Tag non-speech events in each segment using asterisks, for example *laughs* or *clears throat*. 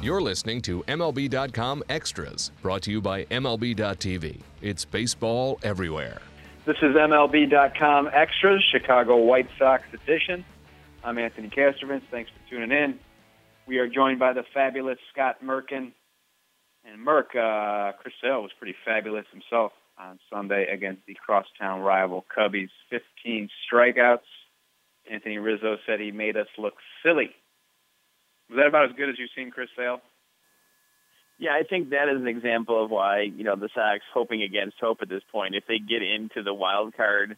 You're listening to MLB.com Extras, brought to you by MLB.tv. It's baseball everywhere. This is MLB.com Extras, Chicago White Sox edition. I'm Anthony Castrovince. Thanks for tuning in. We are joined by the fabulous Scott Merkin. And Merck, uh, Chris Sale was pretty fabulous himself on Sunday against the crosstown rival Cubbies. 15 strikeouts. Anthony Rizzo said he made us look silly. Was that about as good as you've seen Chris Sale? Yeah, I think that is an example of why you know the Sox hoping against hope at this point. If they get into the wild card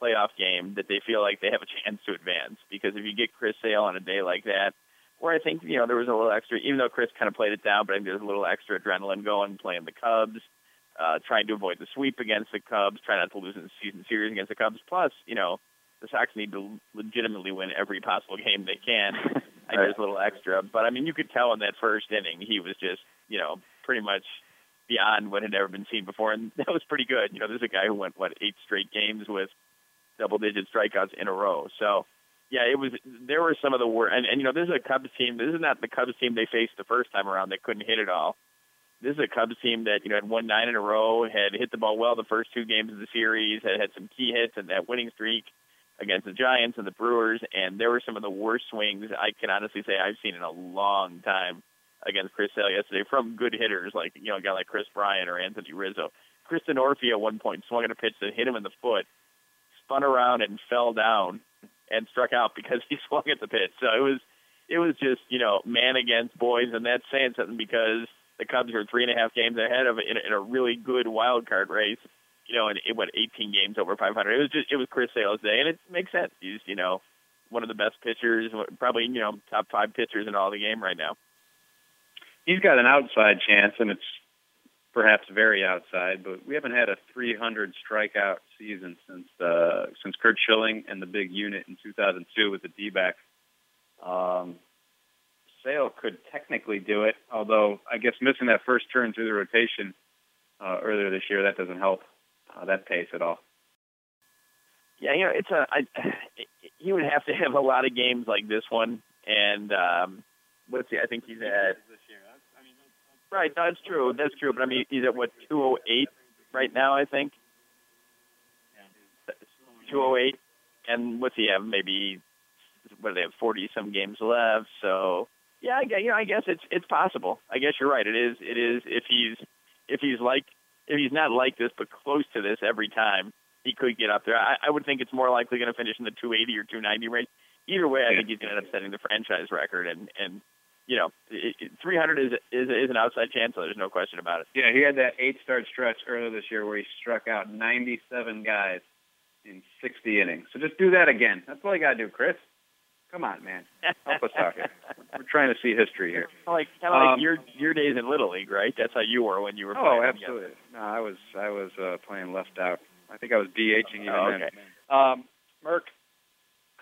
playoff game, that they feel like they have a chance to advance. Because if you get Chris Sale on a day like that, where I think you know there was a little extra, even though Chris kind of played it down, but I think there's a little extra adrenaline going playing the Cubs, uh, trying to avoid the sweep against the Cubs, trying not to lose in the season series against the Cubs. Plus, you know, the Sox need to legitimately win every possible *laughs* game they can. *laughs* I right. there's a little extra, but I mean, you could tell in that first inning he was just, you know, pretty much beyond what had ever been seen before, and that was pretty good. You know, there's a guy who went what eight straight games with double-digit strikeouts in a row. So, yeah, it was. There were some of the worst, and, and you know, this is a Cubs team. This is not the Cubs team they faced the first time around. They couldn't hit it all. This is a Cubs team that you know had won nine in a row, had hit the ball well the first two games of the series, had had some key hits and that winning streak against the Giants and the Brewers, and there were some of the worst swings I can honestly say I've seen in a long time against Chris Sale yesterday from good hitters like you know a guy like Kris Bryant or Anthony Rizzo. Chris Denorfia at one point swung at a pitch that hit him in the foot, spun around and fell down and struck out because *laughs* he swung at the pitch. So it was it was just you know man against boys, and that's saying something because the Cubs are three and a half games ahead of it in, in a really good wild card race you know, and it went 18 games over 500. It was just it was Chris Sale's day, and it makes sense. He's you know one of the best pitchers, probably you know top five pitchers in all the game right now. He's got an outside chance, and it's perhaps very outside, but we haven't had a 300 strikeout season since uh, since Curt Schilling and the big unit in 2002 with the D-back. Um, Sale could technically do it, although I guess missing that first turn through the rotation uh, earlier this year that doesn't help uh, that pace at all. Yeah, you know, it's a. I, he would have to have a lot of games like this one, and um, let's see. I think he's at. Right, that's true. That's true. But I mean, he's at what 208 right now. I think. 208, and what's he have? Maybe what do they have? 40 some games left. So yeah, I guess, you know, I guess it's it's possible. I guess you're right. It is. It is. If he's if he's like if he's not like this but close to this every time, he could get up there. I, I would think it's more likely going to finish in the 280 or 290 range. Either way, I think he's going to end up setting the franchise record, and and you know, it, it, 300 is is is an outside chance. So there's no question about it. Yeah, he had that eight start stretch earlier this year where he struck out 97 guys in 60 innings. So just do that again. That's all you got to do, Chris. Come on, man. *laughs* Help us out here. We're trying to see history here. Like kind of um, like your your days in Little League, right? That's how you were when you were. Playing. Oh, absolutely. No, I was I was uh, playing left out. I think I was DHing even oh, okay. then. Um, Merck,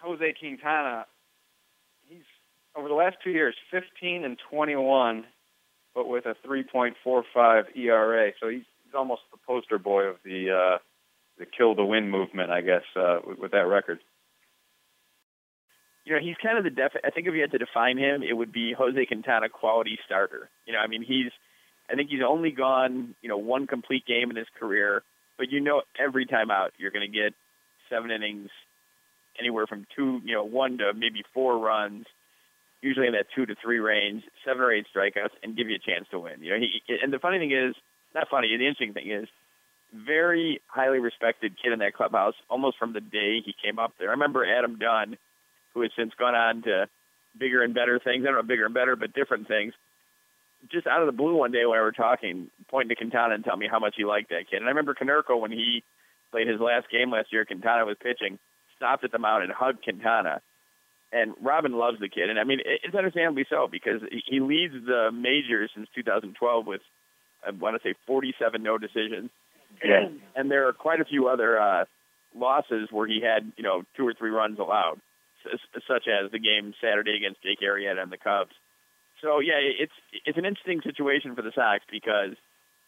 Jose Quintana, he's over the last two years, 15 and 21, but with a 3.45 ERA. So he's, he's almost the poster boy of the uh, the kill the win movement, I guess, uh, with, with that record you know, he's kind of the def. I think if you had to define him, it would be Jose Quintana quality starter. You know, I mean, he's. I think he's only gone, you know, one complete game in his career, but you know, every time out, you're going to get seven innings, anywhere from two, you know, one to maybe four runs, usually in that two to three range, seven or eight strikeouts, and give you a chance to win. You know, he. And the funny thing is, not funny. The interesting thing is, very highly respected kid in that clubhouse, almost from the day he came up there. I remember Adam Dunn who has since gone on to bigger and better things. I don't know bigger and better, but different things. Just out of the blue one day when we were talking, pointing to Quintana and telling me how much he liked that kid. And I remember Konerko when he played his last game last year, Quintana was pitching, stopped at the mound and hugged Quintana. And Robin loves the kid, and I mean it's understandably so because he leads the majors since 2012 with I want to say 47 no decisions. Yeah. And there are quite a few other uh, losses where he had you know two or three runs allowed such as the game Saturday against Jake Arrieta and the Cubs. So yeah, it's it's an interesting situation for the Sox because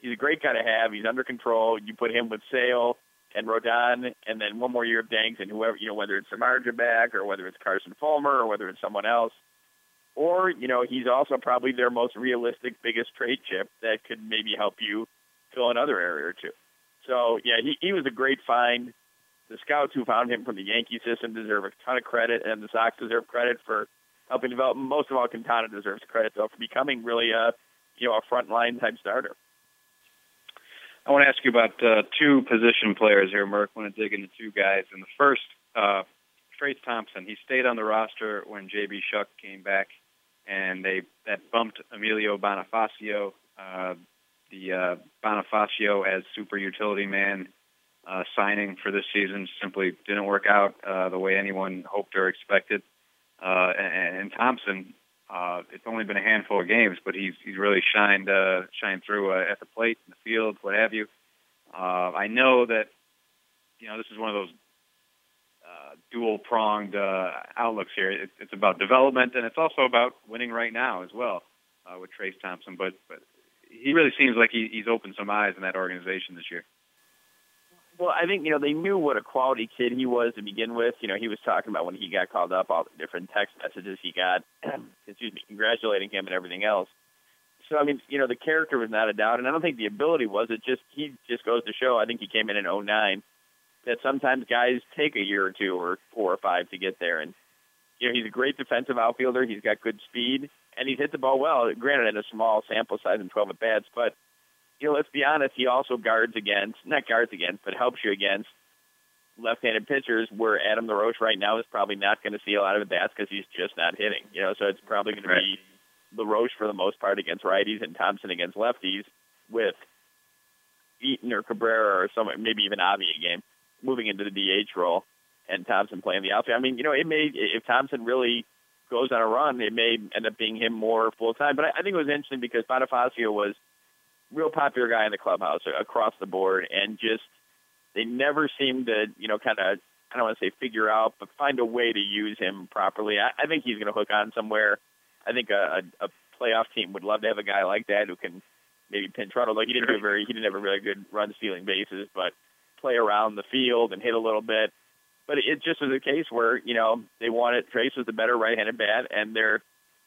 he's a great guy to have. He's under control. You put him with Sale and Rodon, and then one more year of Danks and whoever you know, whether it's Samardzija back or whether it's Carson Fulmer or whether it's someone else. or you know he's also probably their most realistic, biggest trade chip that could maybe help you fill another area or two. So yeah, he he was a great find. The scouts who found him from the Yankee system deserve a ton of credit, and the Sox deserve credit for helping develop. Most of all, Quintana deserves credit though for becoming really a you know a frontline type starter. I want to ask you about uh, two position players here, Merck. I want to dig into two guys. And the first, uh, Trayce Thompson. He stayed on the roster when J.B. Shuck came back, and they that bumped Emilio Bonifacio, uh, the uh, Bonifacio as super utility man uh, signing for this season simply didn't work out uh, the way anyone hoped or expected. Uh, and, and Thompson, uh, it's only been a handful of games, but he's he's really shined uh, shined through uh, at the plate, in the field, what have you. Uh, I know that you know this is one of those uh, dual pronged uh, outlooks here. It, it's about development and it's also about winning right now as well uh, with Trayce Thompson. But but he really seems like he, he's opened some eyes in that organization this year. Well, I think you know they knew what a quality kid he was to begin with. You know, he was talking about when he got called up, all the different text messages he got, *clears throat* excuse me, congratulating him and everything else. So I mean, you know, the character was not a doubt, and I don't think the ability was. It just he just goes to show. I think he came in in '09 that sometimes guys take a year or two or four or five to get there. And you know, he's a great defensive outfielder. He's got good speed, and he's hit the ball well. Granted, in a small sample size and 12 at bats, but be honest, he also guards against, not guards against, but helps you against left-handed pitchers. Where Adam LaRoche right now is probably not going to see a lot of at bats because he's just not hitting. You know, so it's probably going right. to be LaRoche for the most part against righties and Thompson against lefties with Eaton or Cabrera or some maybe even Avi a game moving into the DH role and Thompson playing the outfield. I mean, you know, it may if Thompson really goes on a run, it may end up being him more full time. But I, I think it was interesting because Bonifacio was real popular guy in the clubhouse across the board, and just they never seem to, you know, kind of I don't want to say figure out, but find a way to use him properly. I, I think he's going to hook on somewhere. I think a, a, a playoff team would love to have a guy like that who can maybe pinch run. Although he didn't do very, he didn't have a really good run stealing bases, but play around the field and hit a little bit. But it just was a case where, you know, they wanted Trayce was the better right handed bat and they're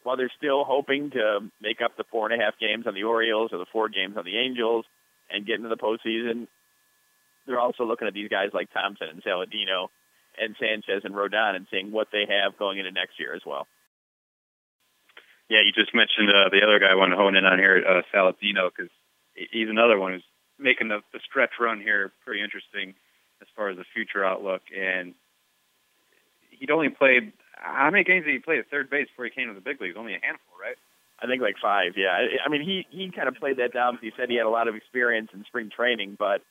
while they're still hoping to make up the four and a half games on the Orioles or the four games on the Angels and get into the postseason, they're also looking at these guys like Thompson and Saladino and Sanchez and Rodon and seeing what they have going into next year as well. Yeah, you just mentioned uh, the other guy I want to hone in on here, uh, Saladino, because he's another one who's making the, the stretch run here pretty interesting as far as the future outlook. And he'd only played how many games did he play at third base before he came to the big leagues? Only a handful, right? I think like five. Yeah, I mean he he kind of played that down. Because he said he had a lot of experience in spring training, but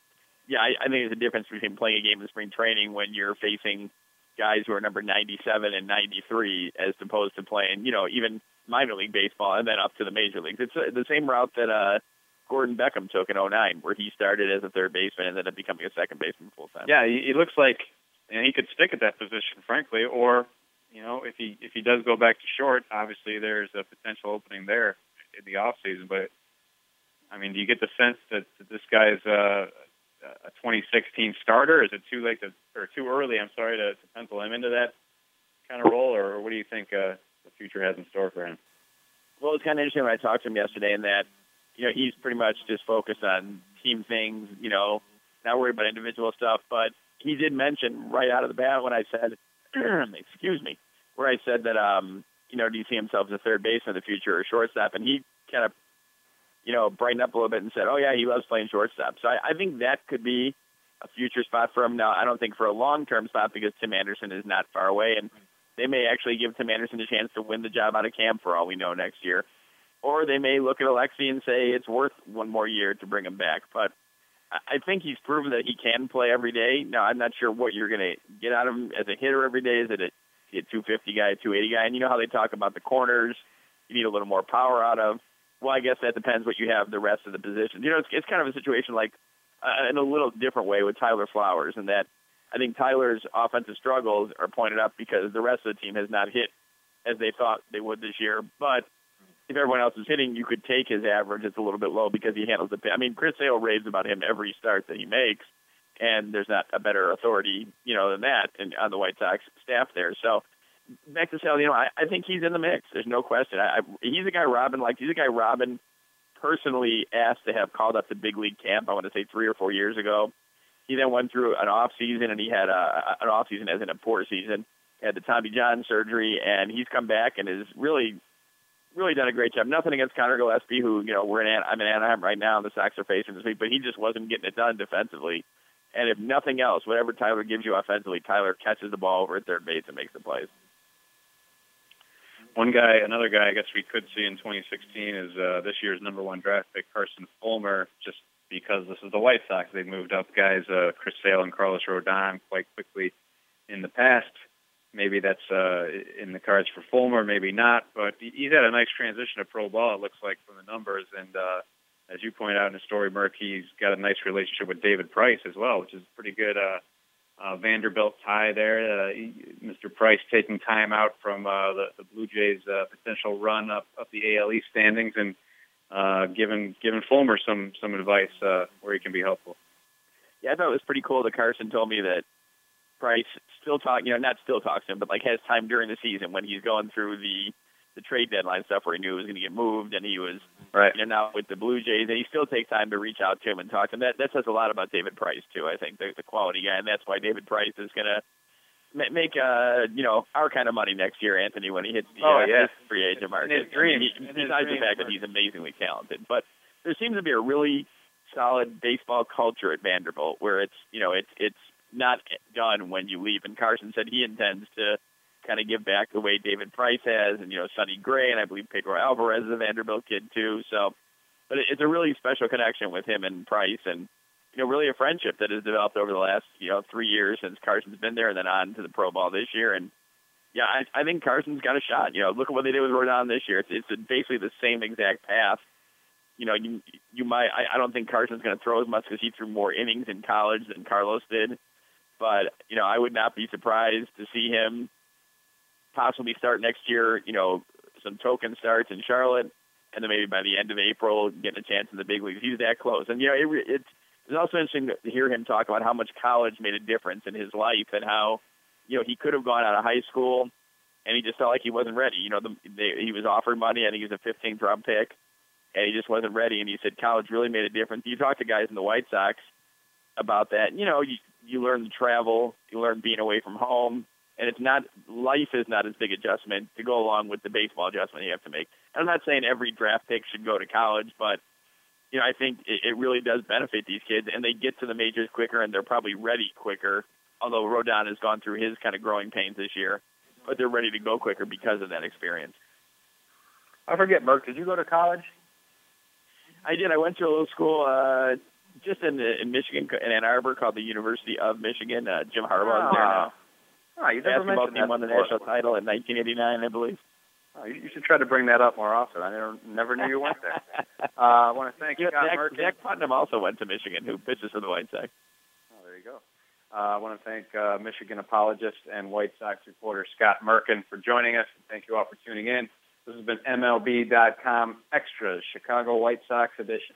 yeah, I, I think there's a difference between playing a game in spring training when you're facing guys who are number 97 and 93 as opposed to playing, you know, even minor league baseball and then up to the major leagues. It's uh, the same route that uh Gordon Beckham took in 09, where he started as a third baseman and ended up becoming a second baseman full time. Yeah, he, he looks like and he could stick at that position, frankly, or you know, if he if he does go back to short, obviously there's a potential opening there in the off season. But I mean, do you get the sense that, that this guy is a, a 2016 starter? Is it too late to or too early? I'm sorry to, to pencil him into that kind of role, or what do you think uh, the future has in store for him? Well, it's kind of interesting when I talked to him yesterday, in that you know he's pretty much just focused on team things, you know, not worried about individual stuff. But he did mention right out of the bat when I said, *clears throat* excuse me, where I said that, um, you know, do you see himself as a third baseman in the future or shortstop? And he kind of, you know, brightened up a little bit and said, oh, yeah, he loves playing shortstop. So I, I think that could be a future spot for him. Now, I don't think for a long term spot because Tim Anderson is not far away. And they may actually give Tim Anderson a chance to win the job out of camp for all we know next year. Or they may look at Alexei and say it's worth one more year to bring him back. But I think he's proven that he can play every day. Now, I'm not sure what you're going to get out of him as a hitter every day. Is it a, a 250 guy, a 280 guy? And you know how they talk about the corners, you need a little more power out of. Well, I guess that depends what you have the rest of the positions. You know, it's, it's kind of a situation like uh, in a little different way with Tyler Flowers, and that I think Tyler's offensive struggles are pointed up because the rest of the team has not hit as they thought they would this year. But if everyone else is hitting, you could take his average. It's a little bit low because he handles the. I mean, Chris Sale raves about him every start that he makes, and there's not a better authority, you know, than that and on the White Sox staff there. So back to Sal, you know, I, I think he's in the mix. There's no question. I, I, he's a guy Robin like. He's a guy Robin personally asked to have called up the big league camp. I want to say three or four years ago. He then went through an off season, and he had a, an off season as in a poor season. Had the Tommy John surgery, and he's come back and is really, really done a great job. Nothing against Conor Gillaspie, who you know we're in. I'm in Anaheim right now, and the Sox are facing this week, but he just wasn't getting it done defensively. And if nothing else, whatever Tyler gives you offensively, Tyler catches the ball over at third base and makes the plays. One guy, another guy, I guess we could see in 2016 is uh, this year's number one draft pick, Carson Fulmer. Just because this is the White Sox, they've moved up guys, uh, Chris Sale and Carlos Rodon, quite quickly in the past. Maybe that's uh, in the cards for Fulmer, maybe not. But he's had a nice transition to pro ball. It looks like from the numbers, and uh, as you point out in the story, Merck, he's got a nice relationship with David Price as well, which is pretty good. Uh, uh, Vanderbilt tie there. Uh, Mr. Price taking time out from uh, the, the Blue Jays' uh, potential run up up the AL East standings and uh, giving giving Fulmer some some advice uh, where he can be helpful. Yeah, I thought it was pretty cool that Carson told me that Price still talk, you know, not still talks to him, but like has time during the season when he's going through the the trade deadline stuff where he knew it was going to get moved and he was right. you know now with the Blue Jays and he still takes time to reach out to him and talk to him. That that says a lot about David Price too. I think the, the quality guy, and that's why David Price is going to make uh you know our kind of money next year, Anthony, when he hits the oh, uh, yeah. free agent market. In his dream. He, besides the fact that he's amazingly talented, but there seems to be a really solid baseball culture at Vanderbilt where it's you know it's it's not done when you leave. And Carson said he intends to kind of give back the way David Price has, and you know Sonny Gray, and I believe Pedro Alvarez is a Vanderbilt kid too. So, but it's a really special connection with him and Price, and you know really a friendship that has developed over the last you know three years since Carson's been there, and then on to the pro Bowl this year. And yeah, I, I think Carson's got a shot. You know, look at what they did with Rodon this year. It's it's basically the same exact path. You know, you you might. I, I don't think Carson's going to throw as much because he threw more innings in college than Carlos did. But you know, I would not be surprised to see him possibly start next year, you know, some token starts in Charlotte, and then maybe by the end of April getting a chance in the big leagues. He's that close, and you know, it, it's it's also interesting to hear him talk about how much college made a difference in his life and how you know he could have gone out of high school and he just felt like he wasn't ready. You know, the, they, he was offered money. I think he was a 15th round pick, and he just wasn't ready. And he said college really made a difference. You talk to guys in the White Sox about that. You know, you you learn to travel, you learn being away from home, and it's not life is not as big adjustment to go along with the baseball adjustment you have to make. And I'm not saying every draft pick should go to college, but you know I think it, it really does benefit these kids, and they get to the majors quicker, and they're probably ready quicker. Although Rodon has gone through his kind of growing pains this year, but they're ready to go quicker because of that experience. I forget, Merck. Did you go to college? I did. I went to a little school uh, just in in Michigan, in Ann Arbor, called the University of Michigan. Uh, Jim Harbaugh's there now. Oh, you never Basketball team won the before. national title in 1989, I believe. Oh, you, you should try to bring that up more often. I never, never knew you went there. *laughs* uh, I want to thank You Scott Zach, Merkin. Zach Putnam also went to Michigan, who pitches for the White Sox. Oh, there you go. Uh, I want to thank uh, Michigan apologist and White Sox reporter Scott Merkin for joining us. Thank you all for tuning in. This has been MLB.com Extras, Chicago White Sox edition.